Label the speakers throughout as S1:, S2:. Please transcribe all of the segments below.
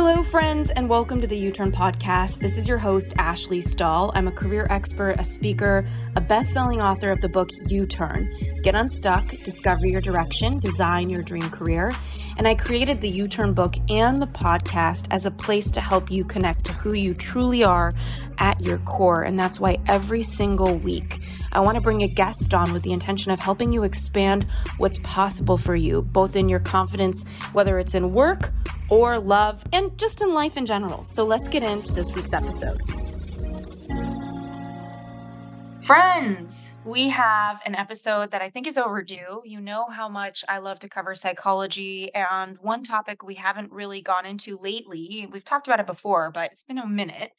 S1: Hello, friends, and welcome to the You Turn Podcast. This is your host, Ashley Stahl. I'm a career expert, a speaker, a best selling author of the book You Turn Get Unstuck, Discover Your Direction, Design Your Dream Career. And I created the You Turn book and the podcast as a place to help you connect to who you truly are at your core. And that's why every single week, I want to bring a guest on with the intention of helping you expand what's possible for you, both in your confidence, whether it's in work or love, and just in life in general. So let's get into this week's episode. Friends, we have an episode that I think is overdue. You know how much I love to cover psychology, and one topic we haven't really gone into lately, we've talked about it before, but it's been a minute,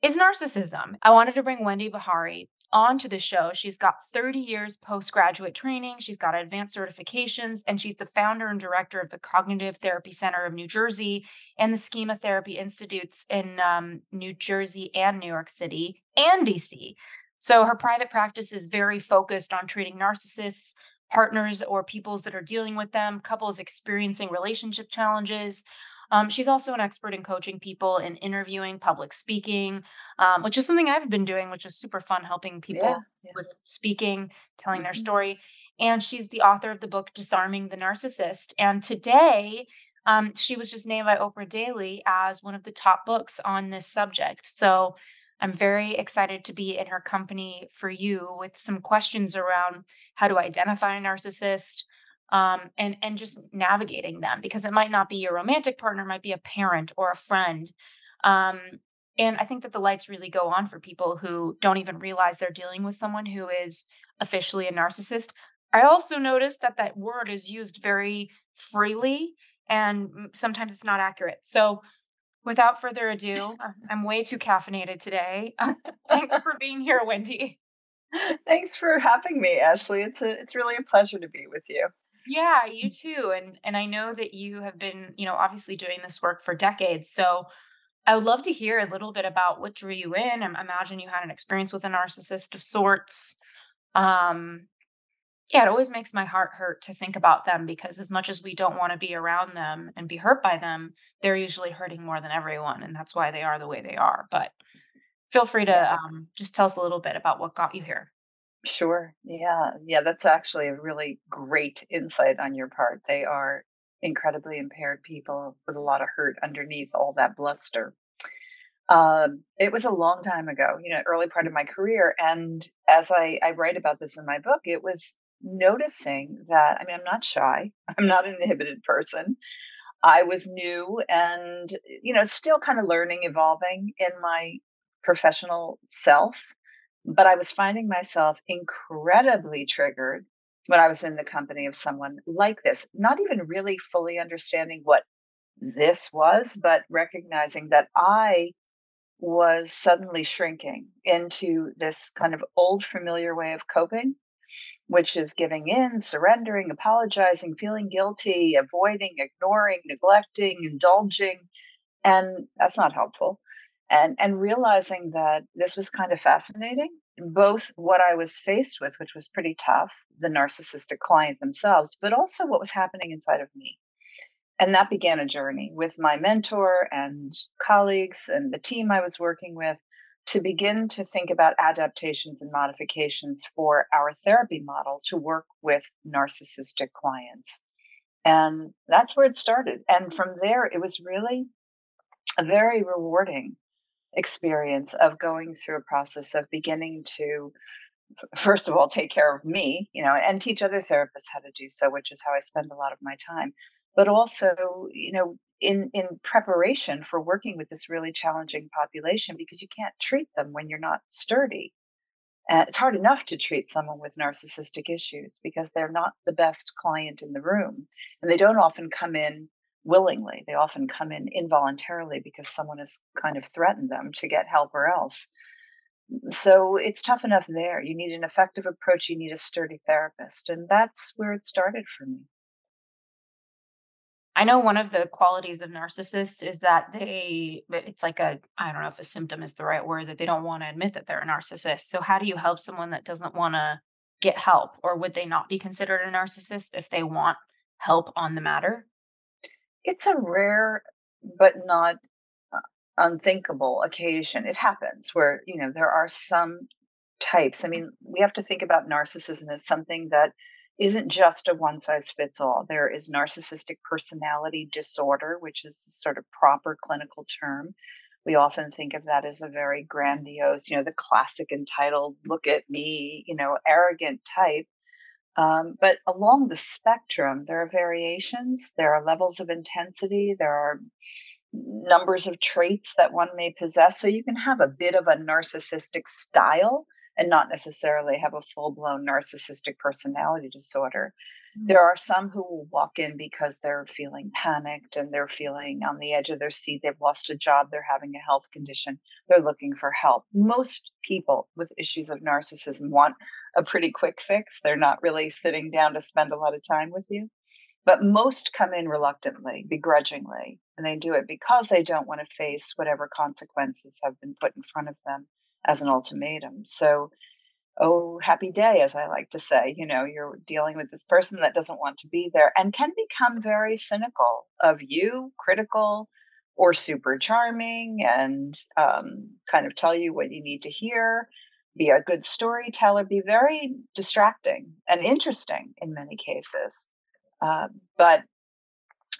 S1: is narcissism. I wanted to bring Wendy Behary onto the show. She's got 30 years postgraduate training, she's got advanced certifications, and she's the founder and director of the Cognitive Therapy Center of New Jersey and the Schema Therapy Institutes in um, New Jersey and New York City and DC. So her private practice is very focused on treating narcissists, partners, or peoples that are dealing with them, couples experiencing relationship challenges, um, she's also an expert in coaching people in interviewing, public speaking, um, which is something I've been doing, which is super fun, helping people yeah, yeah. with speaking, telling mm-hmm. their story. And she's the author of the book Disarming the Narcissist. And today, um, she was just named by Oprah Daily as one of the top books on this subject. So I'm very excited to be in her company for you with some questions around how to identify a narcissist, um, and and just navigating them because it might not be your romantic partner, might be a parent or a friend. Um, and I think that the lights really go on for people who don't even realize they're dealing with someone who is officially a narcissist. I also noticed that that word is used very freely and sometimes it's not accurate. So, without further ado, I'm way too caffeinated today. Thanks for being here, Wendy.
S2: Thanks for having me, Ashley. It's a, it's really a pleasure to be with you.
S1: Yeah, you too. And and I know that you have been, you know, obviously doing this work for decades. So I would love to hear a little bit about what drew you in. I imagine you had an experience with a narcissist of sorts. Um yeah, it always makes my heart hurt to think about them because as much as we don't want to be around them and be hurt by them, they're usually hurting more than everyone and that's why they are the way they are. But feel free to um, just tell us a little bit about what got you here.
S2: Sure. Yeah. Yeah. That's actually a really great insight on your part. They are incredibly impaired people with a lot of hurt underneath all that bluster. Um, it was a long time ago, you know, early part of my career. And as I, I write about this in my book, it was noticing that, I mean, I'm not shy, I'm not an inhibited person. I was new and, you know, still kind of learning, evolving in my professional self but I was finding myself incredibly triggered when I was in the company of someone like this, not even really fully understanding what this was, but recognizing that I was suddenly shrinking into this kind of old familiar way of coping, which is giving in, surrendering, apologizing, feeling guilty, avoiding, ignoring, neglecting, indulging. And that's not helpful and and realizing that this was kind of fascinating both what i was faced with which was pretty tough the narcissistic client themselves but also what was happening inside of me. And that began a journey with my mentor and colleagues and the team i was working with to begin to think about adaptations and modifications for our therapy model to work with narcissistic clients. And that's where it started. And from there it was really very rewarding experience of going through a process of beginning to first of all take care of me you know and teach other therapists how to do so which is how i spend a lot of my time but also you know in in preparation for working with this really challenging population because you can't treat them when you're not sturdy and it's hard enough to treat someone with narcissistic issues because they're not the best client in the room and they don't often come in willingly. They often come in involuntarily because someone has kind of threatened them to get help or else. So it's tough enough there. You need an effective approach, you need a sturdy therapist. And that's where it started for me.
S1: I know one of the qualities of narcissists is that they, it's like a, I don't know if a symptom is the right word, that they don't want to admit that they're a narcissist. So, how do you help someone that doesn't want to get help? Or would they not be considered a narcissist if they want help on the matter?
S2: It's a rare but not uh, unthinkable occasion. It happens where, you know, there are some types. I mean, we have to think about narcissism as something that isn't just a one size fits all. There is narcissistic personality disorder, which is the sort of proper clinical term. We often think of that as a very grandiose, you know, the classic entitled, look at me, you know, arrogant type. Um, but along the spectrum, there are variations, there are levels of intensity, there are numbers of traits that one may possess. So you can have a bit of a narcissistic style and not necessarily have a full blown narcissistic personality disorder. Mm-hmm. There are some who will walk in because they're feeling panicked and they're feeling on the edge of their seat. They've lost a job, they're having a health condition, they're looking for help. Most people with issues of narcissism want a pretty quick fix. They're not really sitting down to spend a lot of time with you. But most come in reluctantly, begrudgingly, and they do it because they don't want to face whatever consequences have been put in front of them as an ultimatum. So, oh, happy day, as I like to say. You know, you're dealing with this person that doesn't want to be there and can become very cynical of you, critical, or super charming, and um, kind of tell you what you need to hear. Be a good storyteller, be very distracting and interesting in many cases, uh, but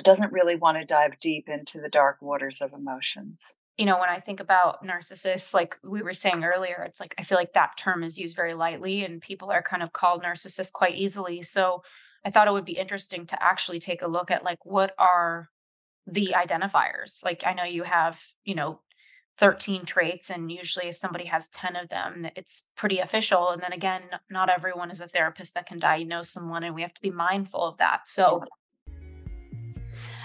S2: doesn't really want to dive deep into the dark waters of emotions
S3: you know, when I think about narcissists, like we were saying earlier, it's like I feel like that term is used very lightly and people are kind of called narcissists quite easily. So I thought it would be interesting to actually take a look at like what are the identifiers. Like I know you have, you know, 13 traits and usually if somebody has 10 of them it's pretty official and then again not everyone is a therapist that can diagnose someone and we have to be mindful of that so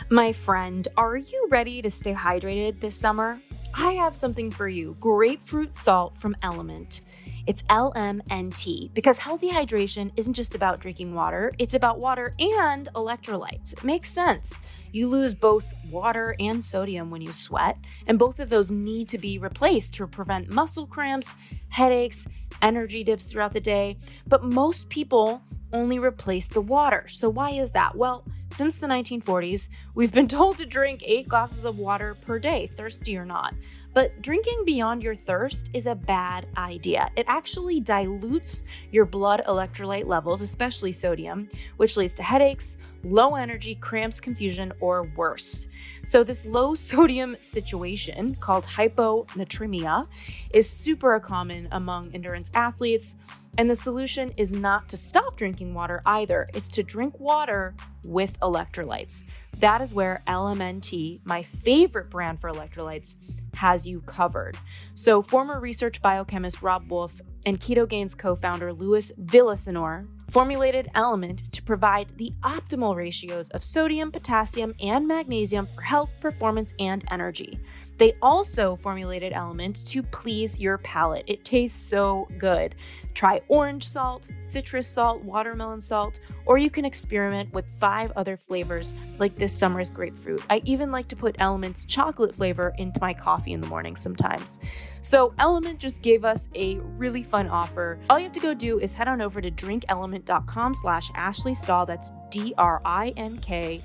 S1: my friend, are you ready to stay hydrated this summer? I have something for you grapefruit salt from LMNT. It's LMNT because healthy hydration isn't just about drinking water, it's about water and electrolytes. It makes sense. You lose both water and sodium when you sweat, and both of those need to be replaced to prevent muscle cramps, headaches, energy dips throughout the day. But most people only replace the water. So, why is that? Well, since the 1940s, we've been told to drink eight glasses of water per day, thirsty or not. But drinking beyond your thirst is a bad idea. It actually dilutes your blood electrolyte levels, especially sodium, which leads to headaches, low energy, cramps, confusion, or worse. So, this low sodium situation called hyponatremia is super common among endurance athletes. And the solution is not to stop drinking water either, it's to drink water with electrolytes. That is where LMNT, my favorite brand for electrolytes, has you covered. So, former research biochemist Robb Wolf and Ketogains co founder Louis Villasenor formulated LMNT to provide the optimal ratios of sodium, potassium, and magnesium for health, performance, and energy. They also formulated LMNT to please your palate. It tastes so good. Try orange salt, citrus salt, watermelon salt, or you can experiment with five other flavors like this summer's grapefruit. I even like to put LMNT's chocolate flavor into my coffee in the morning sometimes. So Element just gave us a really fun offer. All you have to go do is head on over to drinklmnt.com slash Ashley. That's D-R-I-N-K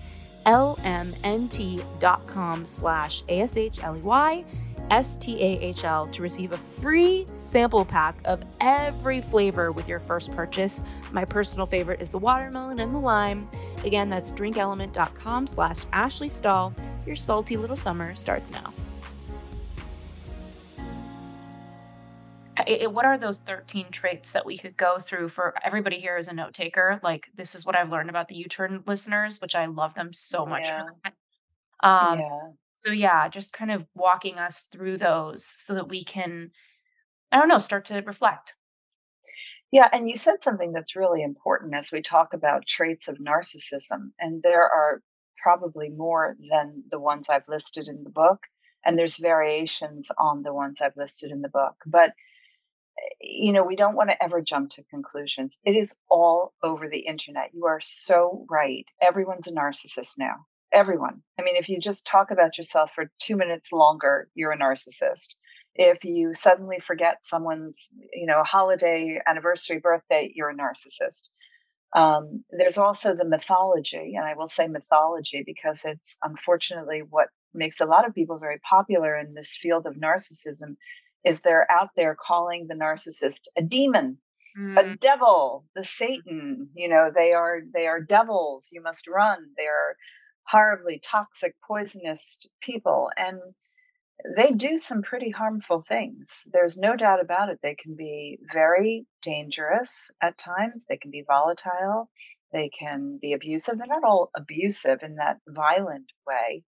S1: lmnt.com slash A-S-H-L-E-Y S-T-A-H-L to receive a free sample pack of every flavor with your first purchase. My personal favorite is the watermelon and the lime. Again, that's drinklmnt.com slash Ashley Stahl. Your salty little summer starts now.
S3: It, what are those 13 traits that we could go through for everybody here is a note taker like this is what i've learned about the u-turn listeners which i love them so much yeah. um yeah. so yeah just kind of walking us through those so that we can i don't know start to reflect
S2: yeah and you said something that's really important as we talk about traits of narcissism and there are probably more than the ones i've listed in the book and there's variations on the ones I've listed in the book. But you know, we don't want to ever jump to conclusions. It is all over the internet. You are so right. Everyone's a narcissist now. Everyone. I mean, if you just talk about yourself for two minutes longer, you're a narcissist. If you suddenly forget someone's, you know, holiday, anniversary, birthday, you're a narcissist. Um, there's also the mythology, and I will say mythology because it's unfortunately what makes a lot of people very popular in this field of narcissism is they're out there calling the narcissist a demon mm. a devil the satan you know they are they are devils you must run they are horribly toxic poisonous people and they do some pretty harmful things. There's no doubt about it. They can be very dangerous at times, they can be volatile, they can be abusive. They're not all abusive in that violent way.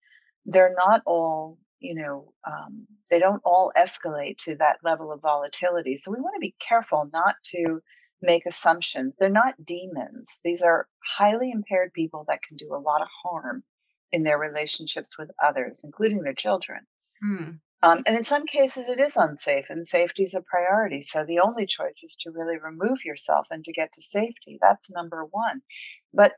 S2: They're not all, you know, um, they don't all escalate to that level of volatility. So we want to be careful not to make assumptions. They're not demons, these are highly impaired people that can do a lot of harm in their relationships with others, including their children. Mm. Um, and in some cases, it is unsafe, and safety is a priority. So the only choice is to really remove yourself and to get to safety. That's number one. But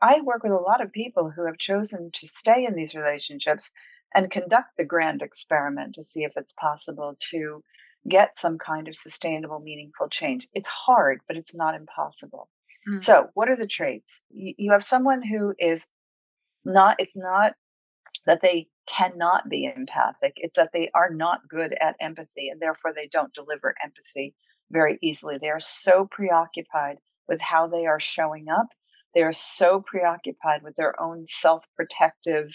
S2: I work with a lot of people who have chosen to stay in these relationships and conduct the grand experiment to see if it's possible to get some kind of sustainable, meaningful change. It's hard, but it's not impossible. Mm-hmm. So, what are the traits? You, you have someone who is not, it's not that they cannot be empathic. It's that they are not good at empathy and therefore they don't deliver empathy very easily. They are so preoccupied with how they are showing up. They are so preoccupied with their own self-protective,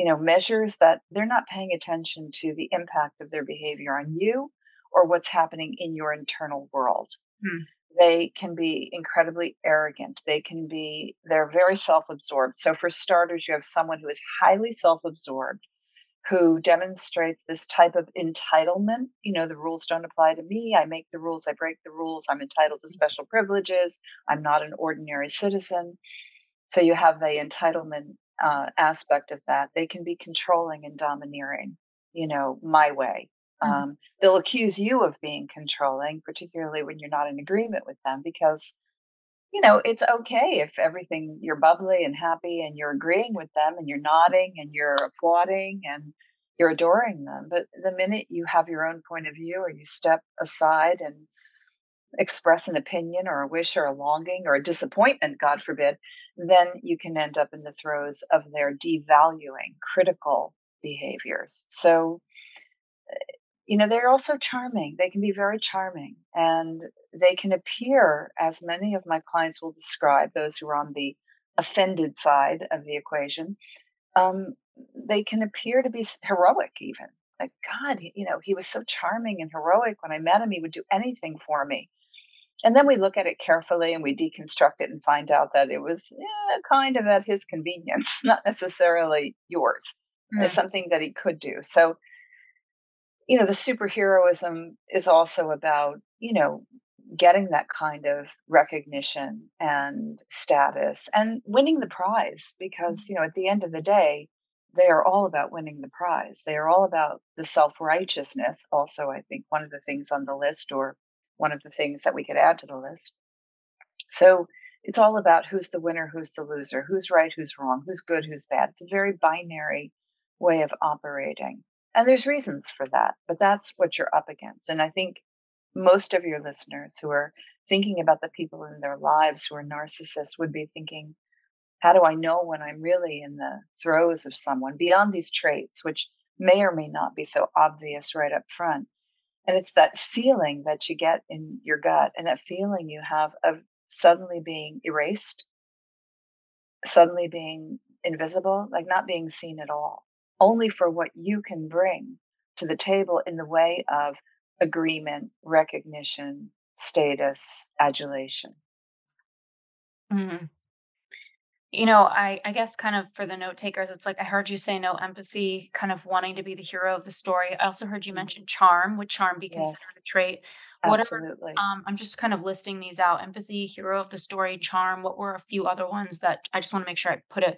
S2: you know, measures that they're not paying attention to the impact of their behavior on you or what's happening in your internal world. Hmm they can be incredibly arrogant. They can be, they're very self absorbed. So, for starters, you have someone who is highly self absorbed, who demonstrates this type of entitlement. You know, the rules don't apply to me. I make the rules, I break the rules. I'm entitled to mm. special privileges. I'm not an ordinary citizen. So, you have the entitlement uh, aspect of that. They can be controlling and domineering, you know, my way. Mm-hmm. Um, they'll accuse you of being controlling, particularly when you're not in agreement with them, because you know it's okay if everything you're bubbly and happy and you're agreeing with them and you're nodding and you're applauding and you're adoring them. But the minute you have your own point of view or you step aside and express an opinion or a wish or a longing or a disappointment, God forbid, then you can end up in the throes of their devaluing, critical behaviors. So you know, they're also charming. They can be very charming and they can appear, as many of my clients will describe, those who are on the offended side of the equation, um, they can appear to be heroic, even. Like, God, you know, he was so charming and heroic. When I met him, he would do anything for me. And then we look at it carefully and we deconstruct it and find out that it was eh, kind of at his convenience, not necessarily yours. Mm. It's something that he could do. So you know the superheroism is also about you know getting that kind of recognition and status and winning the prize because you know at the end of the day they are all about winning the prize they are all about the self-righteousness also i think one of the things on the list or one of the things that we could add to the list so it's all about who's the winner who's the loser who's right who's wrong who's good who's bad it's a very binary way of operating and there's reasons for that, but that's what you're up against. And I think most of your listeners who are thinking about the people in their lives who are narcissists would be thinking, how do I know when I'm really in the throes of someone beyond these traits, which may or may not be so obvious right up front? And it's that feeling that you get in your gut and that feeling you have of suddenly being erased, suddenly being invisible, like not being seen at all only for what you can bring to the table in the way of agreement, recognition, status, adulation.
S1: Mm-hmm. You know, I, I guess kind of for the note takers, it's like I heard you say no empathy, kind of wanting to be the hero of the story. I also heard you mm-hmm. mention charm. Would charm be considered yes. a trait? Absolutely. um, I'm just kind of listing these out: empathy, hero of the story, charm. What were a few other ones that I just want to make sure I put a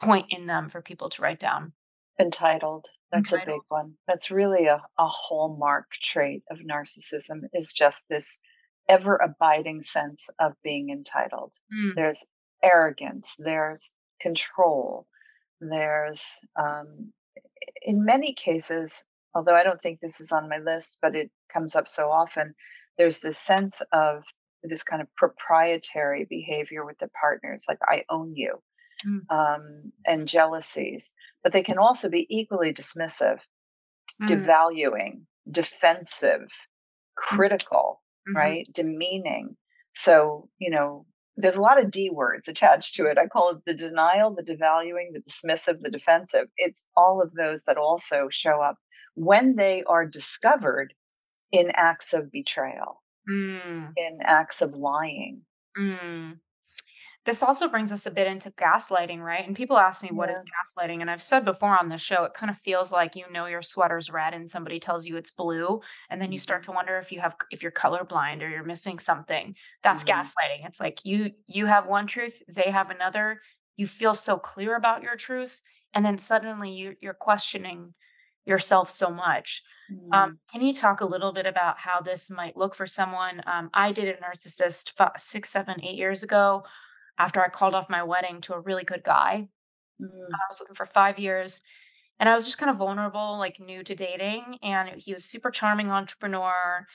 S1: point in them for people to write down?
S2: Entitled. That's Entitled. a big one. That's really a, a hallmark trait of narcissism is just this ever abiding sense of being entitled. Mm. There's arrogance, there's control, there's, um, in many cases, although I don't think this is on my list, but it comes up so often, there's this sense of this kind of proprietary behavior with the partners, like I own you. mm. um, and jealousies, but they can also be equally dismissive, mm. devaluing, defensive, mm. critical, mm-hmm. right? Demeaning. So, you know, there's a lot of D words attached to it. I call it the denial, the devaluing, the dismissive, the defensive. It's all of those that also show up when they are discovered in acts of betrayal, mm. in acts of lying.
S1: Mm. This also brings us a bit into gaslighting, right? And people ask me, what yeah. is gaslighting? And I've said before on the show, it kind of feels like you know your sweater's red and somebody tells you it's blue. And then you start mm-hmm. to wonder if you have if you're colorblind or you're missing something. That's mm-hmm. gaslighting. It's like you you have one truth, they have another. You feel so clear about your truth. And then suddenly you you're questioning yourself so much. Um, can you talk a little bit about how this might look for someone? Um, I did a narcissist five, six, seven, eight years ago after I called off my wedding to a really good guy. Mm. I was looking for five years and I was just kind of vulnerable, like new to dating. And he was super charming entrepreneur,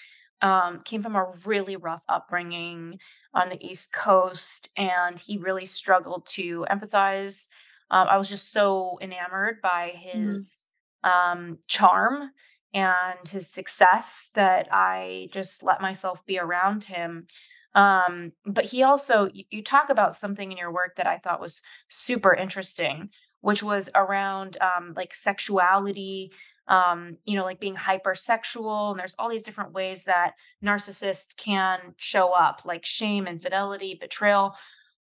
S1: um, came from a really rough upbringing on the East Coast, and he really struggled to empathize. Um, I was just so enamored by mm. his mm. um, charm and his success that I just let myself be around him. Um, but he also, you, talk about something in your work that I thought was super interesting, which was around um, like sexuality, um, you know, like being hypersexual. And there's all these different ways that narcissists can show up, like shame, infidelity, betrayal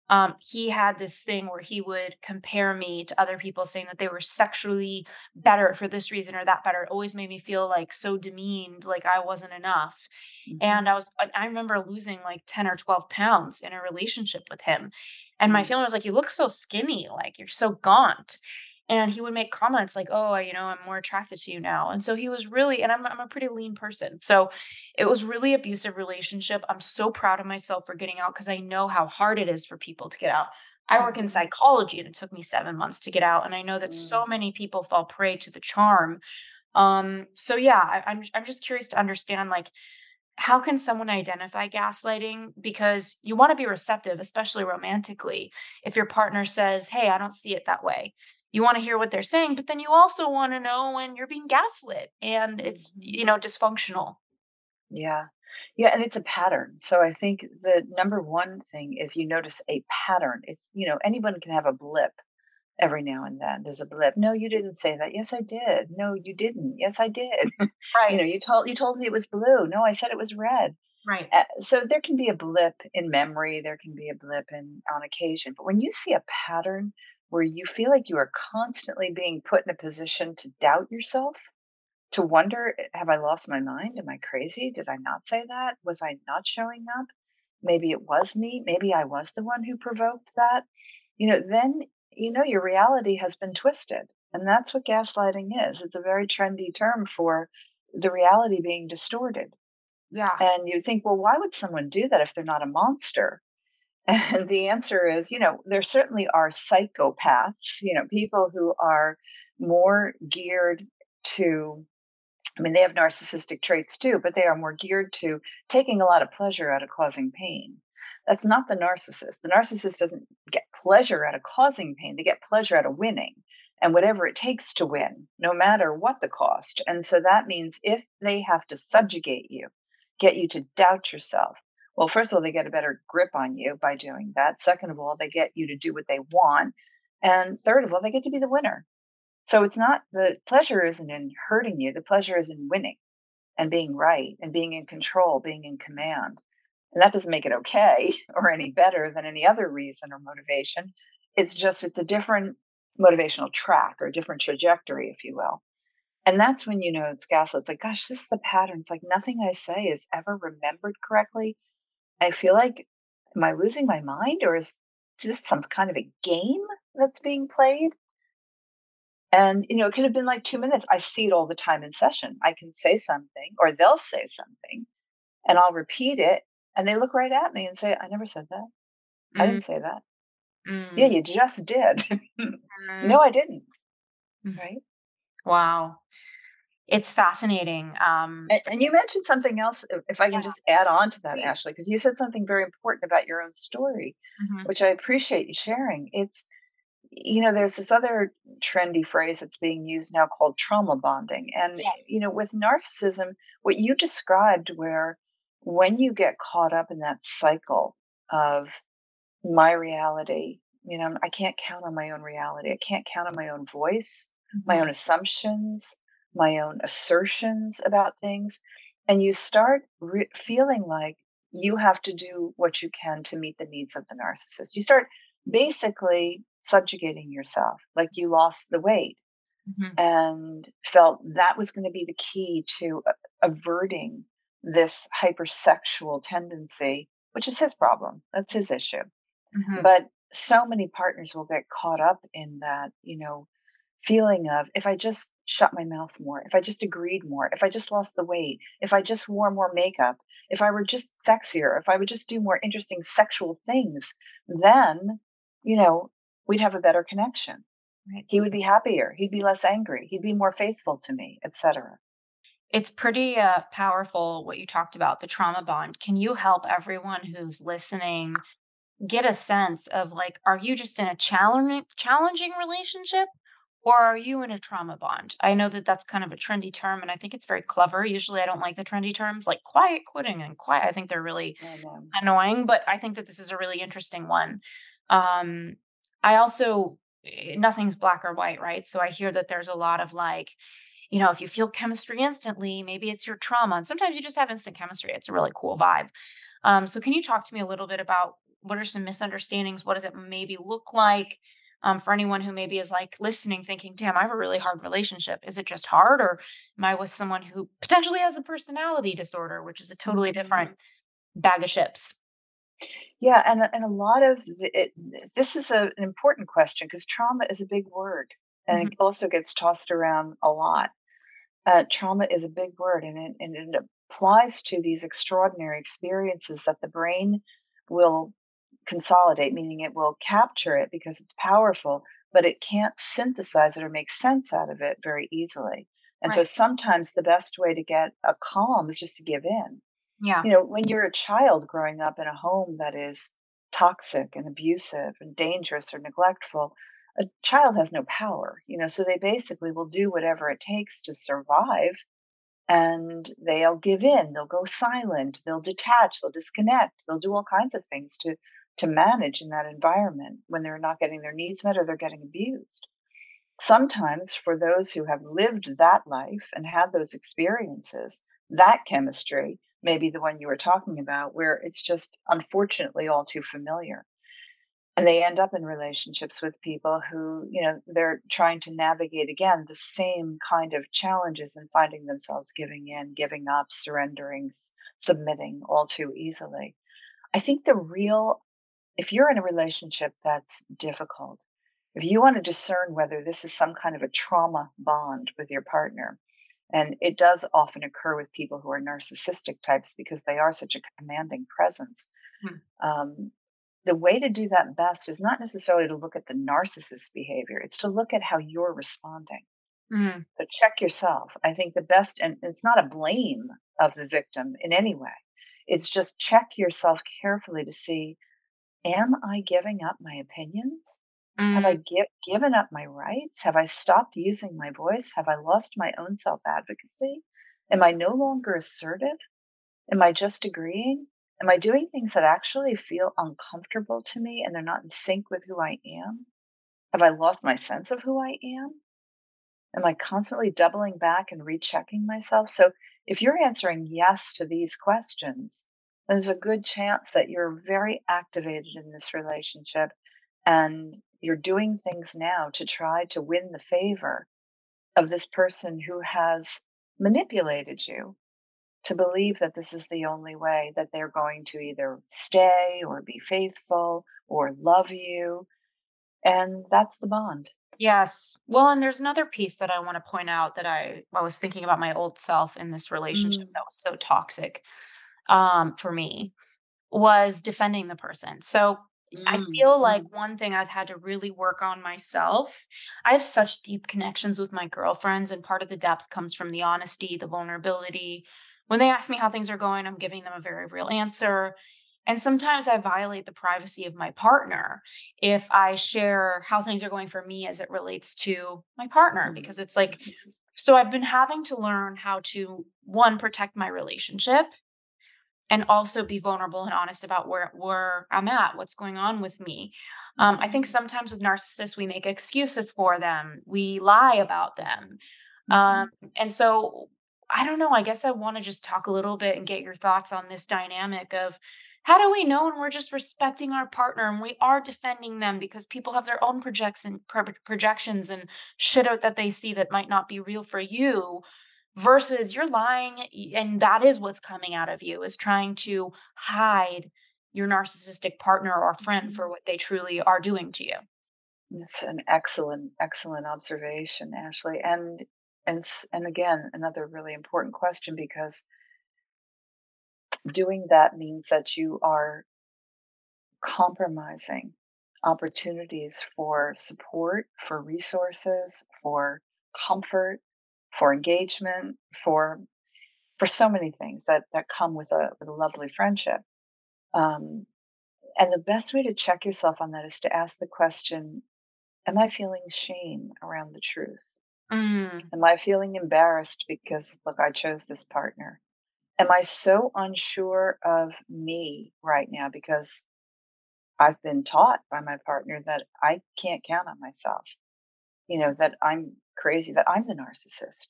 S1: um, he had this thing where he would compare me to other people saying that they were sexually better for this reason or that better. It always made me feel like so demeaned, like I wasn't enough. Mm-hmm. And I was, I remember losing like 10 or 12 pounds in a relationship with him. And my mm. feeling was like, you look so skinny, like you're so gaunt and he would make comments like oh you know i'm more attracted to you now. And so he was really and i'm, I'm a pretty lean person so it was really abusive relationship. I'm so proud of myself for getting out because i know how hard it is for people to get out. I work in mm-hmm. psychology and it took me seven months to get out and i know that so mm. many people fall prey to the charm. Um so yeah I, I'm, I'm just curious to understand like how can someone identify gaslighting? Because you want to be receptive especially romantically if your partner says hey i don't see it that way you want to hear what they're saying, but then you also want to know when you're being gaslit and it's, you know, dysfunctional.
S2: Yeah. Yeah. And it's a pattern. So I think the number one thing is you notice a pattern. It's, you know, anyone can have a blip every now and then. There's a blip. No, you didn't say that. Yes, I did. No, you didn't. Yes, I did. Right. you know, you told you told me it was blue. No, I said it was red.
S1: Right. Uh,
S2: so there can be a blip in memory. There can be a blip in on occasion. But when you see a pattern where you feel like you are constantly being put in a position to doubt yourself, to wonder, eh, have I lost my mind? Am I crazy? Did I not say that? Was I not showing up? Maybe it was me. Maybe I was the one who provoked that. You know, then, you know, your reality has been twisted. And that's what gaslighting is. It's a very trendy term for the reality being distorted.
S1: Yeah.
S2: And you think, well, why would someone do that if they're not a monster? And the answer is, you know, there certainly are psychopaths, you know, people who are more geared to, I mean, they have narcissistic traits too, but they are more geared to taking a lot of pleasure out of causing pain. That's not the narcissist. The narcissist doesn't get pleasure out of causing pain, they get pleasure out of winning and whatever it takes to win, no matter what the cost. And so that means if they have to subjugate you, get you to doubt yourself, well, first of all, they get a better grip on you by doing that. Second of all, they get you to do what they want. And third of all, they get to be the winner. So it's not the pleasure isn't in hurting you, the pleasure is in winning and being right and being in control, being in command. And that doesn't make it okay or any better than any other reason or motivation. It's just, it's a different motivational track or a different trajectory, if you will. And that's when you know it's gaslit. It's like, gosh, this is the pattern. It's like nothing I say is ever remembered correctly. I feel like, am I losing my mind or is this some kind of a game that's being played? And, you know, it could have been like two minutes. I see it all the time in session. I can say something or they'll say something and I'll repeat it. And they look right at me and say, I never said that. Mm. I didn't mm-hmm. say that. Mm. Yeah, you just did. mm. No, I didn't. Mm. Right.
S1: Wow it's fascinating. Um,
S2: and, and, you mentioned something else, if I can yeah. just add on to that, Please. Ashley, because you said something very important about your own story, mm-hmm. which I appreciate you sharing. It's you know, there's this other trendy phrase that's being used now called trauma bonding. And, you know, with narcissism, what you described, where when you get caught up in that cycle of my reality, you know, I can't count on my own reality, I can't count on my own voice, my own assumptions, my own assertions about things. And you start re- feeling like you have to do what you can to meet the needs of the narcissist. You start basically subjugating yourself, like you lost the weight
S1: Mhm.
S2: and felt that was going to be the key to averting this hypersexual tendency, which is his problem. That's his issue.
S1: Mhm.
S2: But so many partners will get caught up in that, you know, feeling of if I just shut my mouth more, if I just agreed more, if I just lost the weight, if I just wore more makeup, if I were just sexier, if I would just do more interesting sexual things, then, you know, we'd have a better connection.
S1: Right.
S2: He would be happier, he'd be less angry, he'd be more faithful to me, etc.
S1: It's pretty uh, powerful what you talked about, the trauma bond. Can you help everyone who's listening get a sense of like, are you just in a challenging challenging relationship or are you in a trauma bond? I know that that's kind of a trendy term and I think it's very clever. Usually I don't like the trendy terms like quiet quitting and quiet. I think they're really
S2: um,
S1: annoying, but I think that this is a really interesting one. Um, I also, eh, nothing's black or white, right? So I hear that there's a lot of like, you know, if you feel chemistry instantly, maybe it's your trauma. And sometimes you just have instant chemistry. It's a really cool vibe. Um, so can you talk to me a little bit about what are some misunderstandings? What does it maybe look like? Um, for anyone who maybe is like listening, thinking, damn, I have a really hard relationship. Is it just hard? Or am I with someone who potentially has a personality disorder, which is a totally
S2: mhm.
S1: different bag of chips?
S2: yeah, and a- and a lot of the, it, this is a, an important question because trauma is a big word and
S1: Mhm.
S2: it also gets tossed around a lot. Uh, trauma is a big word and it, and it applies to these extraordinary experiences that the brain will consolidate, meaning it will capture it because it's powerful, but it can't synthesize it or make sense out of it very easily. And so sometimes the best way to get a calm is just to give in.
S1: Yeah.
S2: You know, when you're a child growing up in a home that is toxic and abusive and dangerous or neglectful, a child has no power, you know, so they basically will do whatever it takes to survive and they'll give in, they'll go silent, they'll detach, they'll disconnect, they'll do all kinds of things to to manage in that environment when they're not getting their needs met or they're getting abused. Sometimes for those who have lived that life and had those experiences, that chemistry may be the one you were talking about where it's just unfortunately all too familiar and they end up in relationships with people who you know they're trying to navigate again the same kind of challenges and finding themselves giving in giving up surrendering submitting all too easily i think the real if you're in a relationship that's difficult if you want to discern whether this is some kind of a trauma bond with your partner and it does often occur with people who are narcissistic types because they are such a commanding presence
S1: Mhm.
S2: um, the way to do that best is not necessarily to look at the narcissist's behavior, it's to look at how you're responding.
S1: Mhm.
S2: So check yourself. I think the best, and it's not a blame of the victim in any way. It's just check yourself carefully to see Am I giving up my opinions? Have I
S1: Mm,
S2: gi- given up my rights? Have I stopped using my voice? Have I lost my own self advocacy? Am I no longer assertive? Am I just agreeing? Am I doing things that actually feel uncomfortable to me and they're not in sync with who I am? Have I lost my sense of who I am? Am I constantly doubling back and rechecking myself? So, if you're answering yes to these questions, there's a good chance that you're very activated in this relationship and you're doing things now to try to win the favor of this person who has manipulated you to believe that this is the only way that they're going to either stay or be faithful or love you. And that's the bond.
S1: yes. Well, and there's another piece that I want to point out that I I was thinking about my old self in this relationship
S2: Mm,
S1: that was so toxic um, for me was defending the person. So I
S2: mm,
S1: feel like
S2: mm,
S1: one thing I've had to really work on myself. I have such deep connections with my girlfriends, and part of the depth comes from the honesty, the vulnerability. When they ask me how things are going, I'm giving them a very real answer. And sometimes I violate the privacy of my partner if I share how things are going for me as it relates to my partner,
S2: Mm-hmm.
S1: because it's like, so I've been having to learn how to, one, protect my relationship and also be vulnerable and honest about where, where I'm at, what's going on with me. Um, I think sometimes with narcissists, we make excuses for them, we lie about them.
S2: Mhm.
S1: Um, and so I don't know. I guess I want to just talk a little bit and get your thoughts on this dynamic of how do we know when we're just respecting our partner and we are defending them because people have their own projection pro- projections and shit out that they see that might not be real for you versus you're lying and that is what's coming out of you is trying to hide your narcissistic partner or friend for mm-hmm. what they truly are doing to you.
S2: that's an excellent, excellent observation, Ashley. And and and again, another really important question because doing that means that you are compromising opportunities for support, for resources, for comfort, for engagement, for for so many things that that come with a with a lovely friendship. Um, and the best way to check yourself on that is to ask the question Am I feeling shame around the truth?
S1: Mm,
S2: Am I feeling embarrassed because, look, I chose this partner? Am I so unsure of me right now because I've been taught by my partner that I can't count on myself? You know, that I'm crazy, that I'm the narcissist,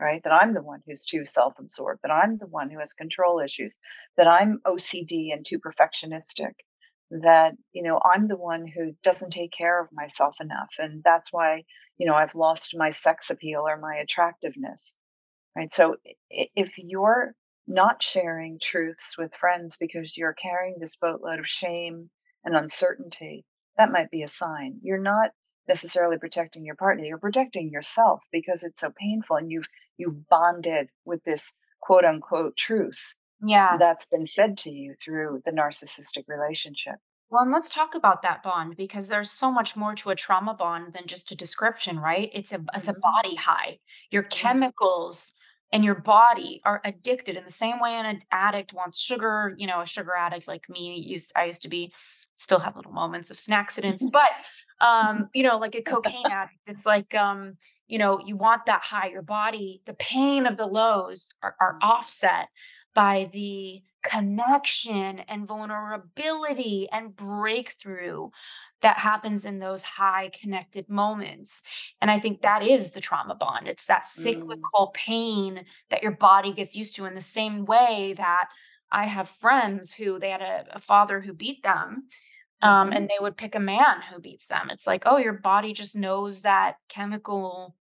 S2: right? That I'm the one who's too self absorbed, that I'm the one who has control issues, that I'm OCD and too perfectionistic, that, you know, I'm the one who doesn't take care of myself enough. And that's why, you know, I've lost my sex appeal or my attractiveness, right? So if you're not sharing truths with friends because you're carrying this boatload of shame and uncertainty, that might be a sign. You're not necessarily protecting your partner, you're protecting yourself because it's so painful and you've you've bonded with this quote unquote truth
S1: yeah.
S2: that's been fed to you through the narcissistic relationship.
S1: Well, and let's talk about that bond because there's so much more to a trauma bond than just a description, right? It's a it's a
S2: Mhm.
S1: body high. Your chemicals and your body are addicted in the same way an addict wants sugar, you know, a sugar addict like me used I used to be still have little moments of snack accidents, but um, you know, like a cocaine addict, it's like um, you know, you want that high. Your body, the pain of the lows are, are offset by the connection and vulnerability and breakthrough that happens in those high connected moments. And I think that is the trauma bond. It's that
S2: Mm.
S1: cyclical pain that your body gets used to in the same way that I have friends who they had a, a father who beat them. Um,
S2: Mhm.
S1: and they would pick a man who beats them. It's like, oh, your body just knows that chemical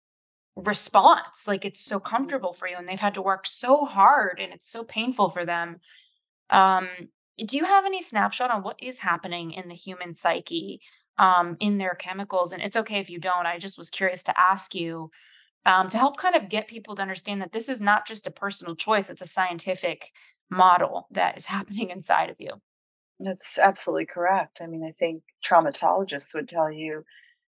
S1: response. Like it's so
S2: Mhm.
S1: comfortable for you, and they've had to work so hard, and it's so painful for them um, do you have any snapshot on what is happening in the human psyche, um, in their chemicals? And it's okay if you don't. I just was curious to ask you um, to help kind of get people to understand that this is not just a personal choice; it's a scientific model that is happening inside of you.
S2: That's absolutely correct. I mean, I think traumatologists would tell you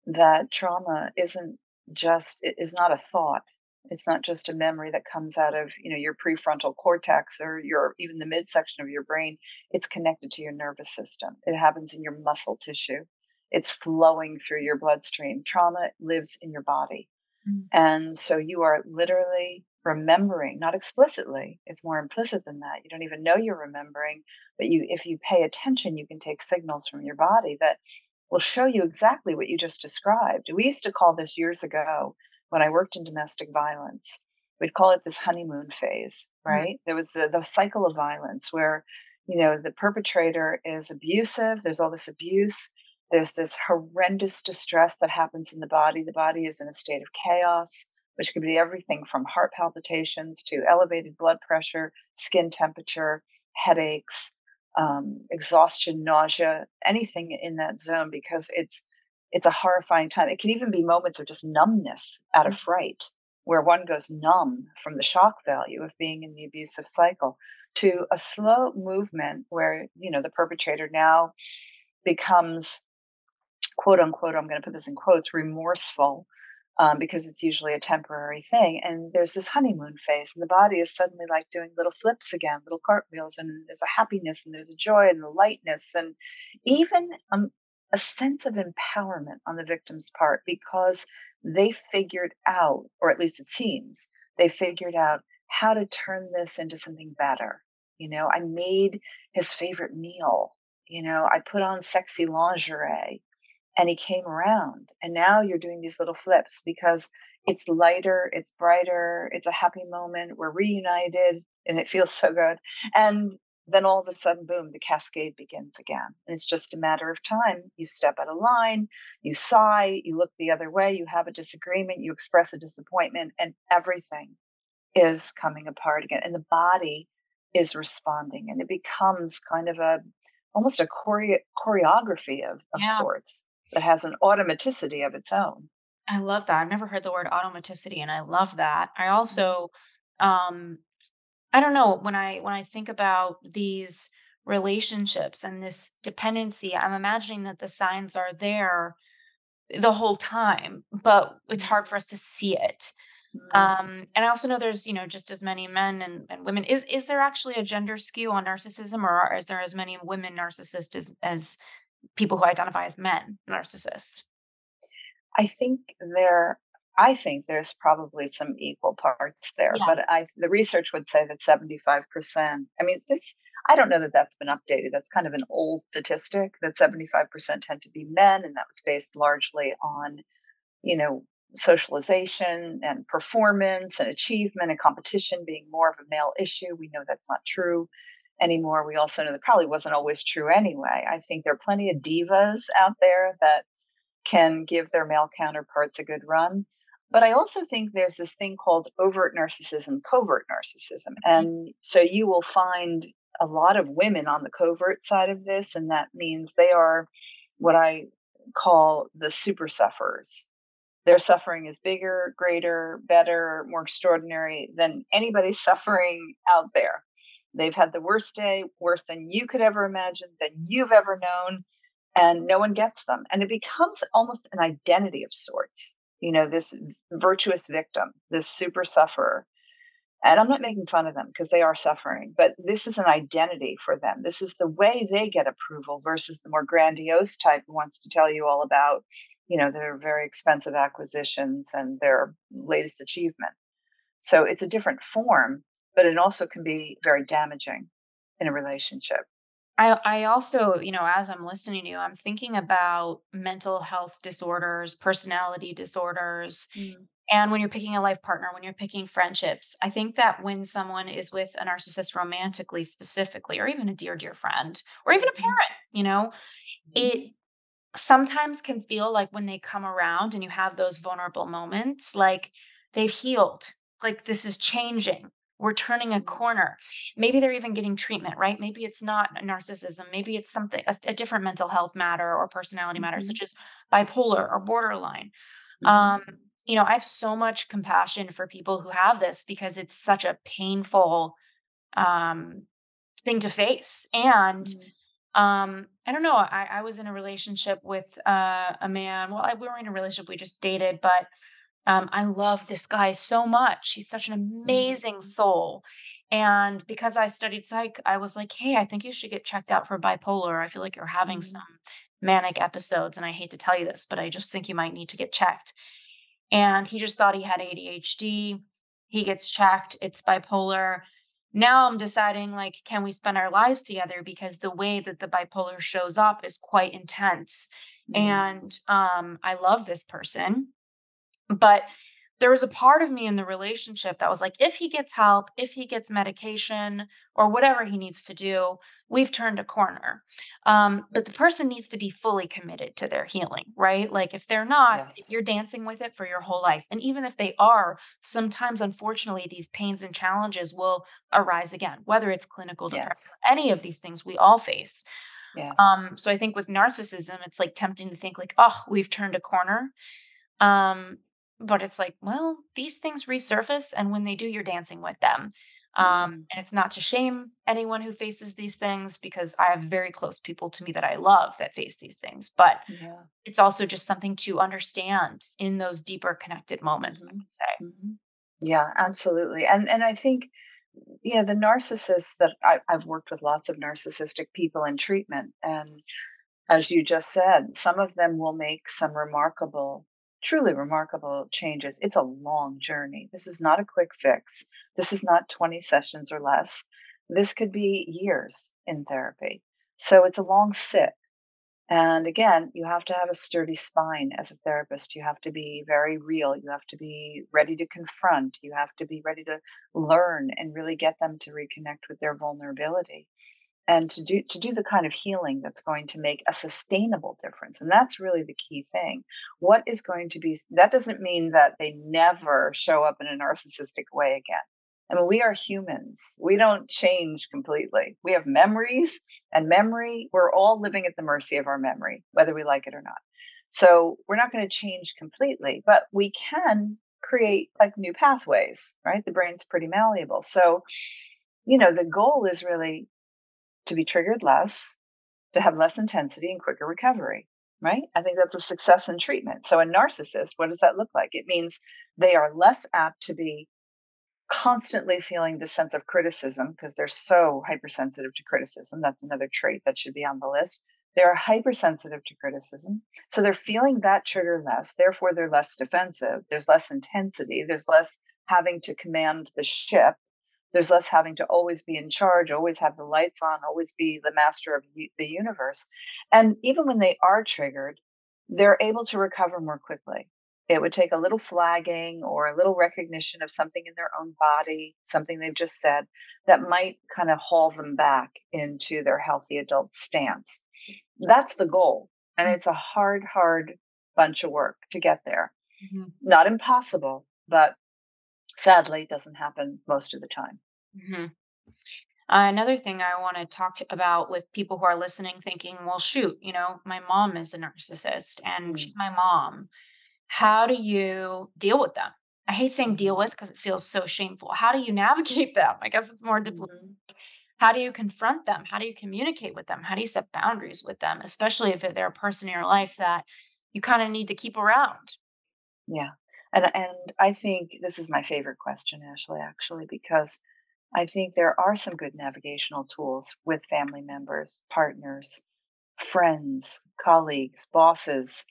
S2: that trauma isn't just it is not a thought. It's not just a memory that comes out of, you know, your prefrontal cortex or your even the midsection of your brain. It's connected to your nervous system. It happens in your muscle tissue. It's flowing through your bloodstream. Trauma lives in your body.
S1: Mm.
S2: And so you are literally remembering, not explicitly, it's more implicit than that. You don't even know you're remembering, but you if you pay attention, you can take signals from your body that will show you exactly what you just described. We used to call this years ago when I worked in domestic violence. We'd call it this honeymoon phase,
S1: Mm.
S2: right? There was the, the cycle of violence where, you know, the perpetrator is abusive, there's all this abuse, there's this horrendous distress that happens in the body. The body is in a state of chaos, which could be everything from heart palpitations to elevated blood pressure, skin temperature, headaches, um, exhaustion, nausea, anything in that zone because it's it's a horrifying time. It can even be moments of just numbness out of fright, where one goes numb from the shock value of being in the abusive cycle, to a slow movement where you know the perpetrator now becomes quote unquote. I'm going to put this in quotes remorseful um, because it's usually a temporary thing. And there's this honeymoon phase, and the body is suddenly like doing little flips again, little cartwheels, and there's a happiness and there's a joy and the lightness, and even um, a sense of empowerment on the victim's part because they figured out, or at least it seems, they figured out how to turn this into something better. You know, I made his favorite meal. You know, I put on sexy lingerie and he came around. And now you're doing these little flips because it's lighter, it's brighter, it's a happy moment. We're reunited and it feels so good. And then all of a sudden, boom, the cascade begins again. And it's just a matter of time. You step out of line, you sigh, you look the other way, you have a disagreement, you express a disappointment, and everything is coming apart again. And the body is responding. And it becomes kind of a almost a chore- choreography of, of yeah. sorts that has an automaticity of its own.
S1: I love that. I've never heard the word automaticity, and I love that. I mm-hmm. also um I don't know, when I when I think about these relationships and this dependency, I'm imagining that the signs are there the whole time, but it's hard for us to see it. Mm-hmm. Um, and I also know there's, you know, just as many men and, and women. Is is there actually a gender skew on narcissism, or is there as many women narcissists as as people who identify as men narcissists?
S2: I think there I think there's probably some equal parts there, yeah. but I the research would say that 75%. I mean, this I don't know that that's been updated. That's kind of an old statistic that 75% tend to be men and that was based largely on, you know, socialization and performance and achievement and competition being more of a male issue. We know that's not true anymore. We also know that probably wasn't always true anyway. I think there are plenty of divas out there that can give their male counterparts a good run. But I also think there's this thing called overt narcissism, covert narcissism. Mm-hmm. And so you will find a lot of women on the covert side of this. And that means they are what I call the super sufferers. Their suffering is bigger, greater, better, more extraordinary than anybody's suffering out there. They've had the worst day, worse than you could ever imagine, than you've ever known, and no one gets them. And it becomes almost an identity of sorts you know, this virtuous victim, this super sufferer. And I'm not making fun of them because they are suffering, but this is an identity for them. This is the way they get approval versus the more grandiose type who wants to tell you all about, you know, their very expensive acquisitions and their latest achievement. So it's a different form, but it also can be very damaging in a relationship.
S1: I, I also, you know, as I'm listening to you, I'm thinking about mental health disorders, personality disorders. Mm. And when you're picking a life partner, when you're picking friendships, I think that when someone is with a narcissist romantically, specifically, or even a dear, dear friend, or even a mm-hmm. parent, you know, it mm-hmm. sometimes can feel like when they come around and you have those vulnerable moments, like they've healed, like this is changing we're turning a corner. Maybe they're even getting treatment, right? Maybe it's not narcissism. Maybe it's something, a, a different mental health matter or personality matter, mm-hmm. such as bipolar or borderline. Mm-hmm. Um, you know, I have so much compassion for people who have this because it's such a painful um, thing to face. And mm-hmm. um, I don't know, I, I was in a relationship with uh, a man. Well, I, we were in a relationship, we just dated, but um, I love this guy so much. He's such an amazing mm-hmm. soul. And because I studied psych, I was like, hey, I think you should get checked out for bipolar. I feel like you're having mm-hmm. some manic episodes. And I hate to tell you this, but I just think you might need to get checked. And he just thought he had ADHD. He gets checked, it's bipolar. Now I'm deciding, like, can we spend our lives together? Because the way that the bipolar shows up is quite intense. Mm-hmm. And um, I love this person. But there was a part of me in the relationship that was like, if he gets help, if he gets medication or whatever he needs to do, we've turned a corner. Um, but the person needs to be fully committed to their healing, right? Like if they're not, yes. you're dancing with it for your whole life. And even if they are, sometimes, unfortunately, these pains and challenges will arise again, whether it's clinical depression, yes. any of these things we all face. Yes. Um, so I think with narcissism, it's like tempting to think like, oh, we've turned a corner. Um, but it's like, well, these things resurface, and when they do, you're dancing with them. Um, mm-hmm. and it's not to shame anyone who faces these things because I have very close people to me that I love that face these things. But yeah. it's also just something to understand in those deeper connected moments, mm-hmm. I would say. Mm-hmm.
S2: Yeah, absolutely. And and I think you know the narcissists that I, I've worked with lots of narcissistic people in treatment, and as you just said, some of them will make some remarkable truly remarkable changes. It's a long journey. This is not a quick fix. This is not 20 sessions or less. This could be years in therapy. So it's a long sit. And again, you have to have a sturdy spine as a therapist. You have to be very real. You have to be ready to confront. You have to be ready to learn and really get them to reconnect with their vulnerability and to do to do the kind of healing that's going to make a sustainable difference and that's really the key thing what is going to be that doesn't mean that they never show up in a narcissistic way again I mean, we are humans. We don't change completely. We have memories, and memory, we're all living at the mercy of our memory, whether we like it or not. So we're not going to change completely, but we can create like new pathways, right? The brain's pretty malleable. So, you know, the goal is really to be triggered less, to have less intensity and quicker recovery, right? I think that's a success in treatment. So, a narcissist, what does that look like? It means they are less apt to be constantly feeling the sense of criticism because they're so hypersensitive to criticism. That's another trait that should be on the list. They're hypersensitive to criticism. So they're feeling that trigger less. Therefore, they're less defensive. There's less intensity. There's less having to command the ship there's less having to always be in charge, always have the lights on, always be the master of the universe. And even when they are triggered, they're able to recover more quickly. It would take a little flagging or a little recognition of something in their own body, something they've just said, that might kind of haul them back into their healthy adult stance. That's the goal. And it's a hard, hard bunch of work to get there. Mm-hmm. Not impossible, but sadly doesn't happen most of the time.
S1: Mm-hmm. Uh, another thing I want to talk about with people who are listening, thinking, well, shoot, you know, my mom is a narcissist and mm. she's my mom. How do you deal with them? I hate saying deal mm-hmm. with because it feels so shameful. How do you navigate them? I guess it's more diplomatic. Mm-hmm. How do you confront them? How do you communicate with them? How do you set boundaries with them, especially if they're a person in your life that you kind of need to keep around?
S2: Yeah. And and I think this is my favorite question, Ashley, actually, because I think there are some good navigational tools with family members, partners, friends, colleagues, bosses.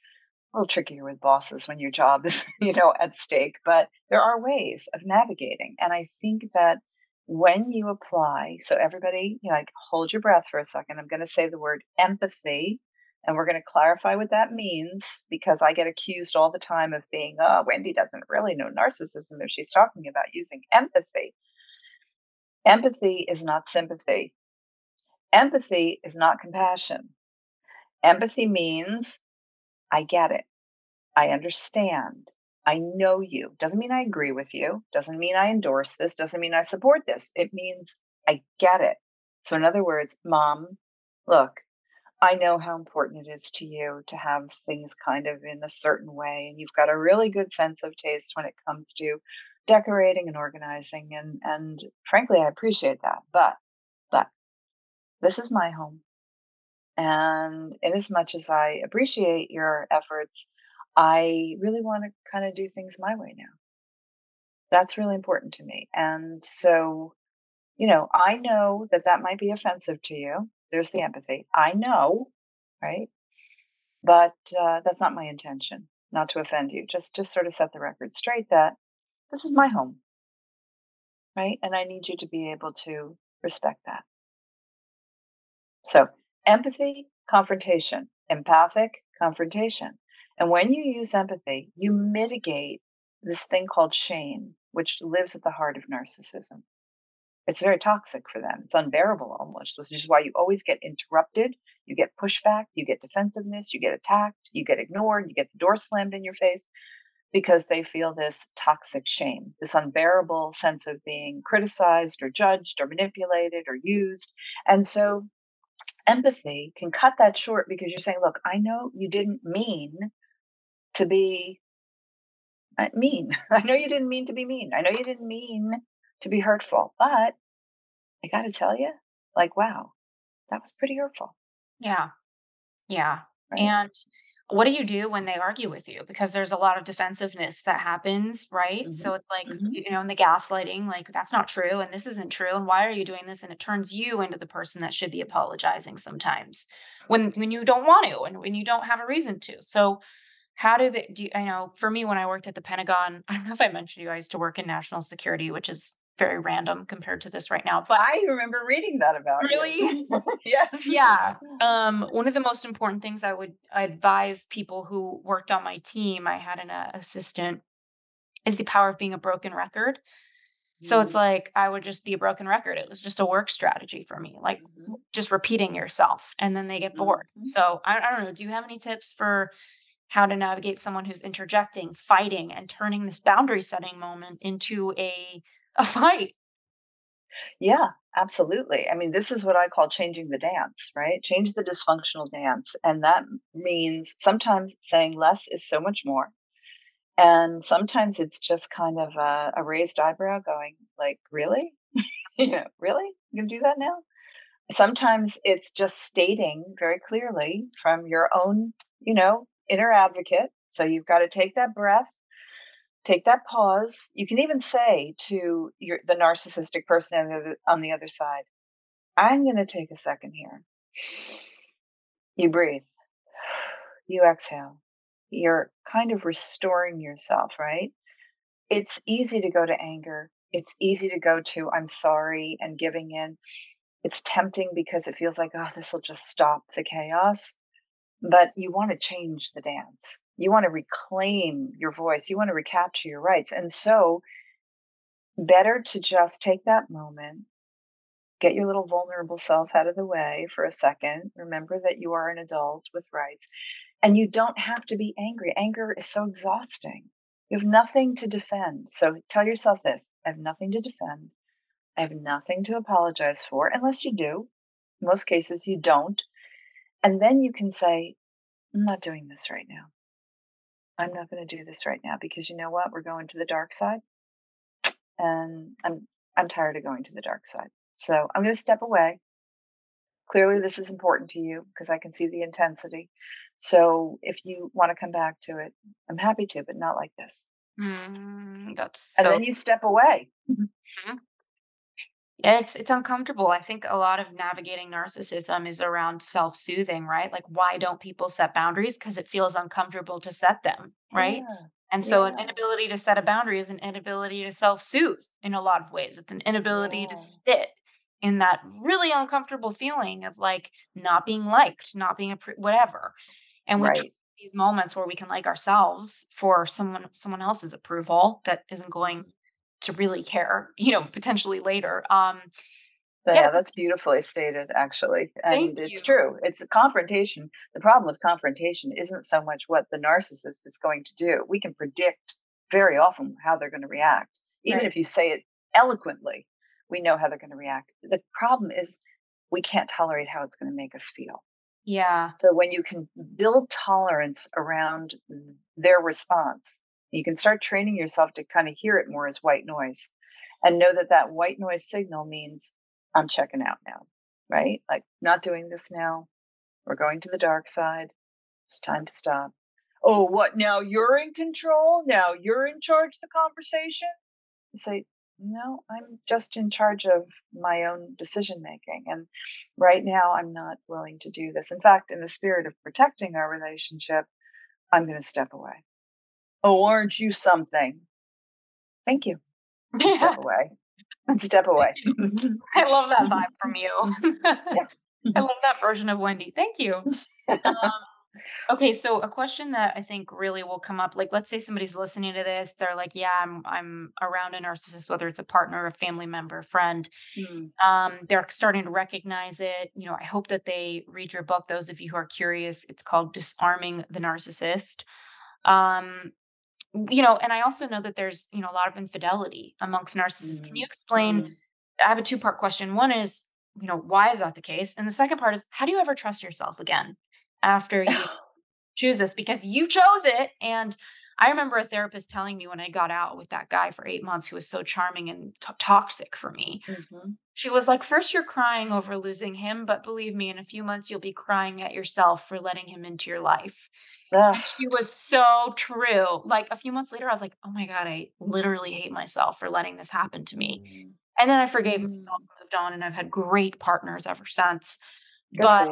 S2: A little trickier with bosses when your job is, you know, at stake, but there are ways of navigating. And I think that when you apply, so everybody, you know, like hold your breath for a second. I'm going to say the word empathy and we're going to clarify what that means because I get accused all the time of being, oh, Wendy doesn't really know narcissism if she's talking about using empathy. Empathy is not sympathy. Empathy is not compassion. Empathy means I get it. I understand. I know you. Doesn't mean I agree with you. Doesn't mean I endorse this. Doesn't mean I support this. It means I get it. So, in other words, mom, look, I know how important it is to you to have things kind of in a certain way, and you've got a really good sense of taste when it comes to decorating and organizing, and and frankly, I appreciate that. But but this is my home, and in as much as I appreciate your efforts, I really want to kind of do things my way now. That's really important to me, and so you know, I know that that might be offensive to you there's the empathy. I know, right? But uh, that's not my intention, not to offend you. Just just sort of set the record straight that this is my home, right? And I need you to be able to respect that. So empathy, confrontation, empathic, confrontation. And when you use empathy, you mitigate this thing called shame, which lives at the heart of narcissism it's very toxic for them. It's unbearable almost, which is why you always get interrupted. You get pushback, you get defensiveness, you get attacked, you get ignored, you get the door slammed in your face because they feel this toxic shame, this unbearable sense of being criticized or judged or manipulated or used. And so empathy can cut that short because you're saying, look, I know you didn't mean to be uh, mean. I know you didn't mean to be mean. I know you didn't mean to be hurtful. But I got to tell you, like, wow, that was pretty hurtful.
S1: Yeah. Yeah. Right? And what do you do when they argue with you? Because there's a lot of defensiveness that happens, right? Mm-hmm. So it's like, mm-hmm. you know, in the gaslighting, like, that's not true and this isn't true. And why are you doing this? And it turns you into the person that should be apologizing sometimes when when you don't want to and when you don't have a reason to. So how do they do you, I know for me when I worked at the Pentagon, I don't know if I mentioned you, I used to work in national security, which is very random compared to this right now.
S2: But I remember reading that about
S1: really,
S2: yes,
S1: yeah. Um, one of the most important things I would advise people who worked on my team, I had an uh, assistant, is the power of being a broken record. So it's mm. like I would just be a broken record. It was just a work strategy for me, like mm-hmm. just repeating yourself, and then they get bored. Mm-hmm. So I, I don't know. Do you have any tips for how to navigate someone who's interjecting, fighting, and turning this boundary setting moment into a a fight.
S2: Yeah, absolutely. I mean, this is what I call changing the dance, right? Change the dysfunctional dance. And that means sometimes saying less is so much more. And sometimes it's just kind of a, a raised eyebrow going, like, really? you know, really? You can do that now? Sometimes it's just stating very clearly from your own, you know, inner advocate. So you've got to take that breath take that pause. You can even say to your the narcissistic person on the on the other side, "I'm going to take a second here." You breathe. You exhale. You're kind of restoring yourself, right? It's easy to go to anger. It's easy to go to I'm sorry and giving in. It's tempting because it feels like, oh, this will just stop the chaos. But you want to change the dance. You want to reclaim your voice. You want to recapture your rights. And so better to just take that moment get your little vulnerable self out of the way for a second. Remember that you are an adult with rights and you don't have to be angry. Anger is so exhausting. You have nothing to defend. So tell yourself this i have nothing to defend. I have nothing to apologize for unless you do. In most cases you don't and then you can say i'm not doing this right now I'm not going to do this right now because you know what? We're going to the dark side. And I'm I'm tired of going to the dark side. So I'm going to step away. Clearly this is important to you because I can see the intensity. So if you want to come back to it, I'm happy to, but not like this.
S1: Mm, that's
S2: so- and then you step away. Mm-hmm.
S1: Yeah, it's it's uncomfortable. I think a lot of navigating narcissism is around self-soothing, right? Like why don't people set boundaries? Because it feels uncomfortable to set them, right? Yeah. And so yeah. an inability to set a boundary is an inability to self-soothe in a lot of ways. It's an inability yeah. to sit in that really uncomfortable feeling of like not being liked, not being approved, whatever. And we right. these moments where we can like ourselves for someone someone else's approval that isn't going to really care, you know, potentially later. Um,
S2: yeah, yes. that's beautifully stated, actually. And it's true. It's a confrontation. The problem with confrontation isn't so much what the narcissist is going to do. We can predict very often how they're going to react. Even right. if you say it eloquently, we know how they're going to react. The problem is we can't tolerate how it's going to make us feel.
S1: Yeah.
S2: So when you can build tolerance around their response, you can start training yourself to kind of hear it more as white noise and know that that white noise signal means I'm checking out now, right? Like not doing this now. We're going to the dark side. It's time to stop. Oh, what now? You're in control? Now you're in charge of the conversation? You say, no, I'm just in charge of my own decision making. And right now, I'm not willing to do this. In fact, in the spirit of protecting our relationship, I'm going to step away. Oh, aren't you something? Thank you. Step away. Step away.
S1: I love that vibe from you. I love that version of Wendy. Thank you. Um, okay, so a question that I think really will come up, like let's say somebody's listening to this, they're like, "Yeah, I'm I'm around a narcissist, whether it's a partner, a family member, friend." Mm. Um, they're starting to recognize it. You know, I hope that they read your book. Those of you who are curious, it's called "Disarming the Narcissist." Um, you know, and I also know that there's, you know, a lot of infidelity amongst narcissists. Mm-hmm. Can you explain? Mm-hmm. I have a two part question. One is, you know, why is that the case? And the second part is, how do you ever trust yourself again after you choose this? Because you chose it. And I remember a therapist telling me when I got out with that guy for eight months who was so charming and t- toxic for me. Mm-hmm. She was like, First, you're crying over losing him, but believe me, in a few months, you'll be crying at yourself for letting him into your life. She was so true. Like a few months later, I was like, Oh my God, I literally hate myself for letting this happen to me. Mm-hmm. And then I forgave myself, moved on, and I've had great partners ever since.
S2: Good but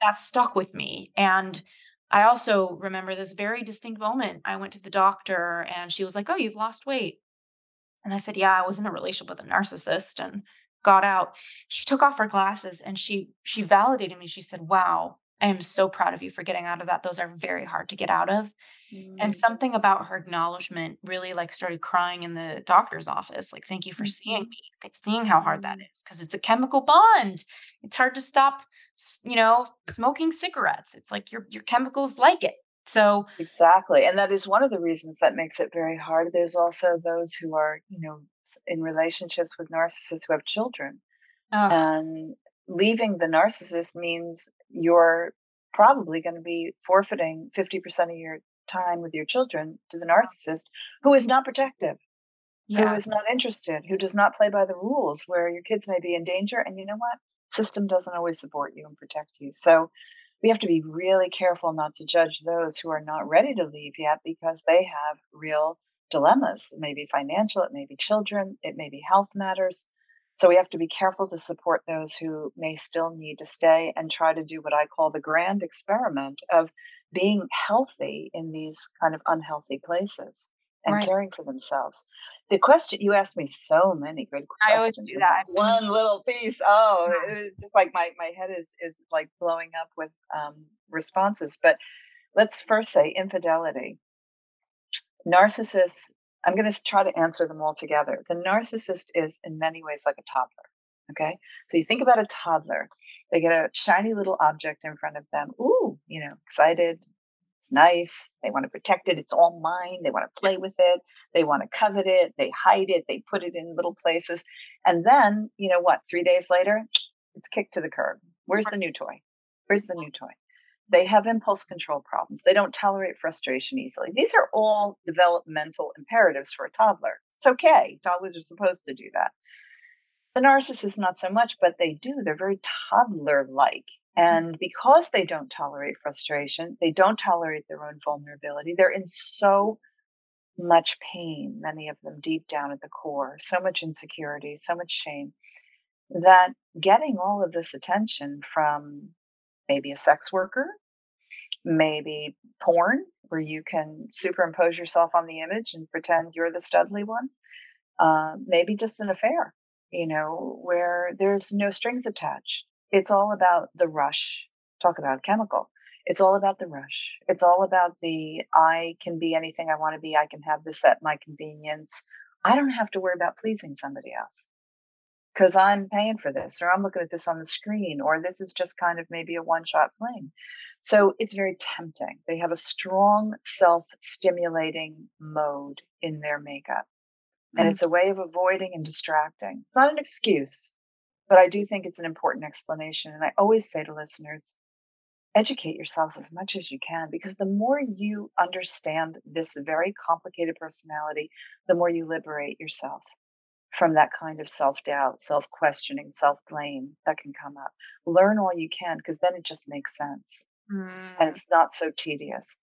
S1: that stuck with me. And I also remember this very distinct moment. I went to the doctor and she was like, Oh, you've lost weight. And I said, Yeah, I was in a relationship with a narcissist and got out. She took off her glasses and she she validated me. She said, Wow, I am so proud of you for getting out of that. Those are very hard to get out of. Mm. And something about her acknowledgement really like started crying in the doctor's office. Like, thank you for mm-hmm. seeing me, like seeing how hard that mm. Cause it's a chemical bond. It's hard to stop, you know, smoking cigarettes. It's like your your chemicals like it. So
S2: exactly. And that is one of the reasons that makes it very hard. There's also those who are, you know, in relationships with narcissists who have children. And leaving the narcissist means you're probably going to be forfeiting 50% of your time with your children to the narcissist who is not protective, yeah. who is not interested, who does not play by the rules, where your kids may be in danger. And you know what? System doesn't always support you and protect you. So we have to be really careful not to judge those who are not ready to leave yet because they have real dilemmas. It may be financial, it may be children, it may be health matters. So we have to be careful to support those who may still need to stay and try to do what I call the grand experiment of being healthy in these kind of unhealthy places and right. caring for themselves. The question you asked me so many good questions. I
S1: always do that.
S2: One little piece. Oh, it's just like my my head is is like blowing up with um, responses. But let's first say infidelity. Narcissists I'm going to try to answer them all together. The narcissist is in many ways like a toddler. Okay. So you think about a toddler, they get a shiny little object in front of them. Ooh, you know, excited. It's nice. They want to protect it. It's all mine. They want to play with it. They want to covet it. They hide it. They put it in little places. And then, you know what? Three days later, it's kicked to the curb. Where's the new toy? Where's the new toy? They have impulse control problems. They don't tolerate frustration easily. These are all developmental imperatives for a toddler. It's okay. Toddlers are supposed to do that. The narcissist, not so much, but they do. They're very toddler like. Mm-hmm. And because they don't tolerate frustration, they don't tolerate their own vulnerability. They're in so much pain, many of them deep down at the core, so much insecurity, so much shame, that getting all of this attention from maybe a sex worker, maybe porn, where you can superimpose yourself on the image and pretend you're the studly one. Uh, maybe just an affair, you know, where there's no strings attached. It's all about the rush. Talk about chemical. It's all about the rush. It's all about the I can be anything I want to be. I can have this at my convenience. I don't have to worry about pleasing somebody else because I'm paying for this, or I'm looking at this on the screen, or this is just kind of maybe a one shot fling. So it's very tempting. They have a strong self stimulating mode in their makeup. And mm-hmm. it's a way of avoiding and distracting. It's not an excuse, but I do think it's an important explanation. And I always say to listeners, educate yourselves as much as you can because the more you understand this very complicated personality, the more you liberate yourself from that kind of self doubt, self questioning, self blame that can come up. Learn all you can because then it just makes sense mm. and it's not so tedious.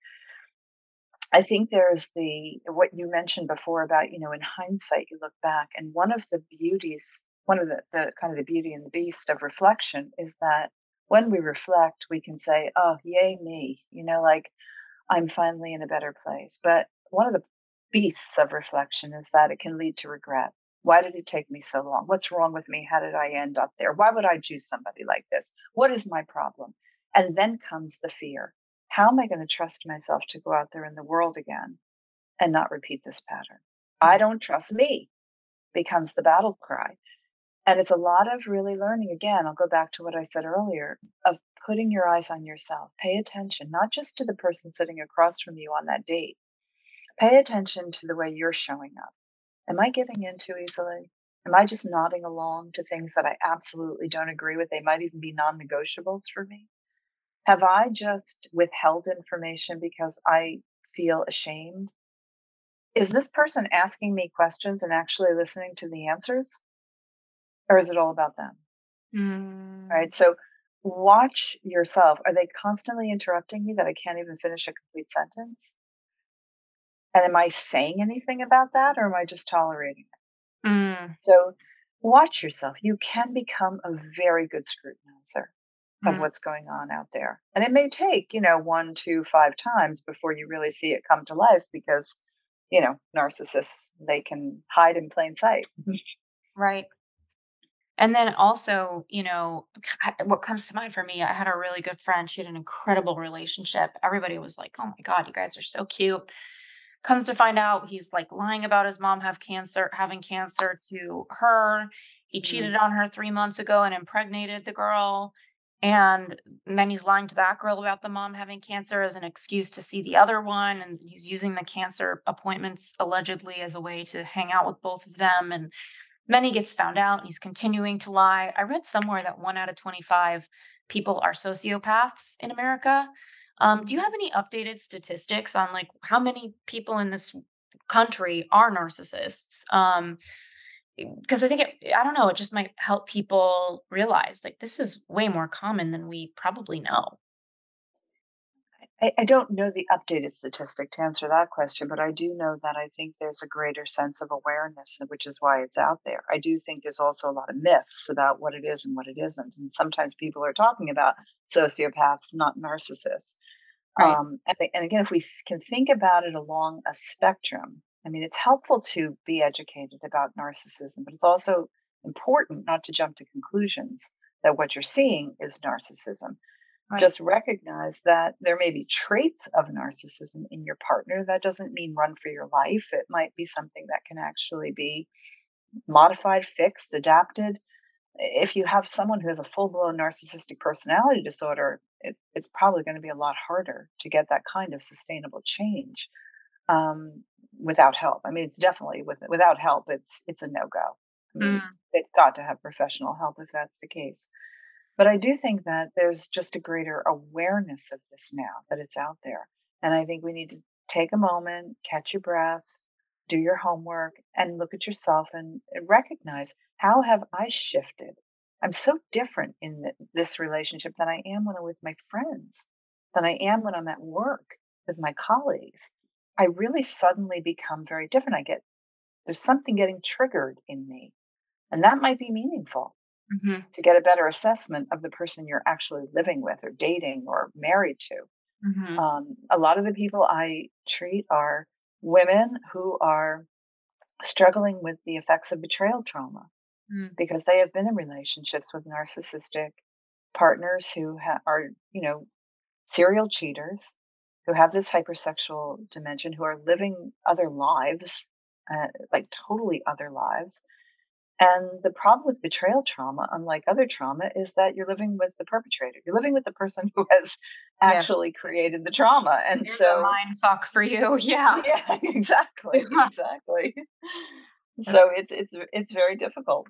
S2: I think there's the what you mentioned before about, you know, in hindsight, you look back, and one of the beauties, one of the, the kind of the beauty and the beast of reflection is that when we reflect, we can say, oh, yay, me, you know, like I'm finally in a better place. But one of the beasts of reflection is that it can lead to regret why did it take me so long? What's wrong with me? How did I end up there? Why would I choose somebody like this? What is my problem? And then comes the fear. How am I going to trust myself to go out there in the world again and not repeat this pattern? I don't trust me becomes the battle cry. And it's a lot of really learning. Again, I'll go back to what I said earlier of putting your eyes on yourself. Pay attention, not just to the person sitting across from you on that date. Pay attention to the way you're showing up. Am I giving in too easily? Am I just nodding along to things that I absolutely don't agree with? They might even be non negotiables for me. Have I just withheld information because I feel ashamed is this person asking me questions and actually listening to the answers? Or is it all about them?
S1: Mm.
S2: Right. So watch yourself. Are they constantly interrupting me that I can't even finish a complete sentence? And am I saying anything about that or am I just tolerating it?
S1: Mm.
S2: So watch yourself. You can become a very good scrutinizer of
S1: Mm.
S2: what's going on out there. And it may take, you know, one, two, five times before you really see it come to life because, you know, narcissists, they can hide in plain sight.
S1: Right. And then also, you know, what comes to mind for me, I had a really good friend. She had an incredible relationship. Everybody was like, "Oh my god, you guys are so cute." Comes to find out, he's like lying about his mom have cancer, having cancer to her. He
S2: Mm,
S1: cheated on her 3 months ago and impregnated the girl. And then he's lying to that girl about the mom having cancer as an excuse to see the other one. And he's using the cancer appointments allegedly as a way to hang out with both of them. And then he gets found out and he's continuing to lie. I read somewhere that one out of 25 people are sociopaths in America. Um, do you have any updated statistics on like how many people in this country are narcissists? Um, because I think it, I don't know, it just might help people realize like this is way more common than we probably know.
S2: I, I don't know the updated statistic to answer that question, but I do know that I think there's a greater sense of awareness, which is why it's out there. I do think there's also a lot of myths about what it is and what it isn't. And sometimes people are talking about sociopaths, not narcissists.
S1: Right.
S2: Um, and, and again, if we can think about it along a spectrum, I mean, it's helpful to be educated about narcissism, but it's also important not to jump to conclusions that what you're seeing is narcissism.
S1: Right.
S2: Just recognize that there may be traits of narcissism in your partner. That doesn't mean run for your life. It might be something that can actually be modified, fixed, adapted if you have someone who has a full blown narcissistic personality disorder, it, it's probably going to be a lot harder to get that kind of sustainable change um, without help. I mean, it's definitely with without help, it's it's a no go. I mean,
S1: Mm,
S2: they've got to have professional help if that's the case. But I do think that there's just a greater awareness of this now that it's out there, and I think we need to take a moment, catch your breath, do your homework and look at yourself and recognize how have I shifted? I'm so different in th- this relationship than I am when I'm with my friends, than I am when I'm at work with my colleagues. I really suddenly become very different. I get there's something getting triggered in me, and that might be meaningful
S1: mhm,
S2: to get a better assessment of the person you're actually living with or dating or married to.
S1: mhm,
S2: Um, a lot of the people I treat are women who are struggling with the effects of betrayal trauma
S1: mm,
S2: because they have been in relationships with narcissistic partners who ha- are, you know, serial cheaters, who have this hypersexual dimension, who are living other lives, uh, like totally other lives. And the problem with betrayal trauma, unlike other trauma, is that you're living with the perpetrator. You're living with the person who has
S1: Yeah.
S2: actually created the trauma. And
S1: There's
S2: so
S1: mind fuck for you. Yeah.
S2: yeah, exactly, exactly. So it's it's it's very difficult.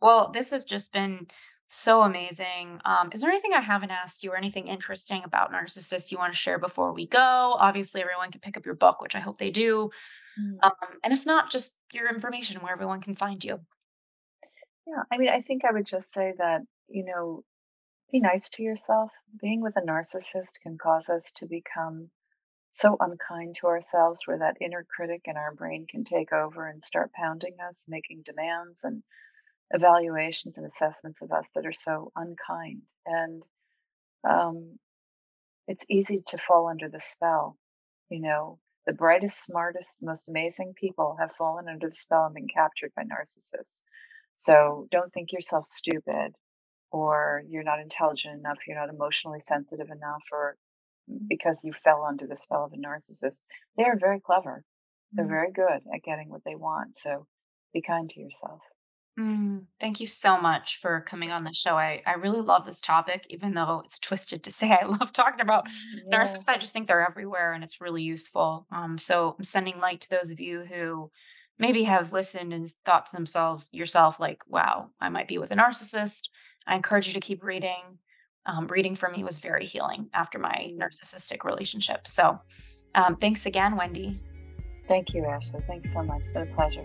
S1: Well, this has just been so amazing. Um, is there anything I haven't asked you or anything interesting about narcissists you want to share before we go? Obviously, everyone can pick up your book, which I hope they do.
S2: Mm.
S1: Um, and if not, just your information where everyone can find you.
S2: Yeah, I mean, I think I would just say that, you know, be nice to yourself. Being with a narcissist can cause us to become so unkind to ourselves, where that inner critic in our brain can take over and start pounding us, making demands and evaluations and assessments of us that are so unkind. And um, it's easy to fall under the spell. You know, the brightest, smartest, most amazing people have fallen under the spell and been captured by narcissists. So don't think yourself stupid or you're not intelligent enough, you're not emotionally sensitive enough, or because you fell under the spell of a narcissist. They are very clever. They're
S1: Mm.
S2: very good at getting what they want. So be kind to yourself.
S1: Mm, thank you so much for coming on the show. I, I really love this topic, even though it's twisted to say I love talking about
S2: Yeah.
S1: narcissists. I just think they're everywhere and it's really useful. Um, so I'm sending light to those of you who maybe have listened and thought to themselves, yourself, like, wow, I might be with a narcissist. I encourage you to keep reading. Um, reading for me was very healing after my
S2: Mm.
S1: narcissistic relationship. So um, thanks again, Wendy.
S2: Thank you, Ashley. Thanks so much. It's been a pleasure.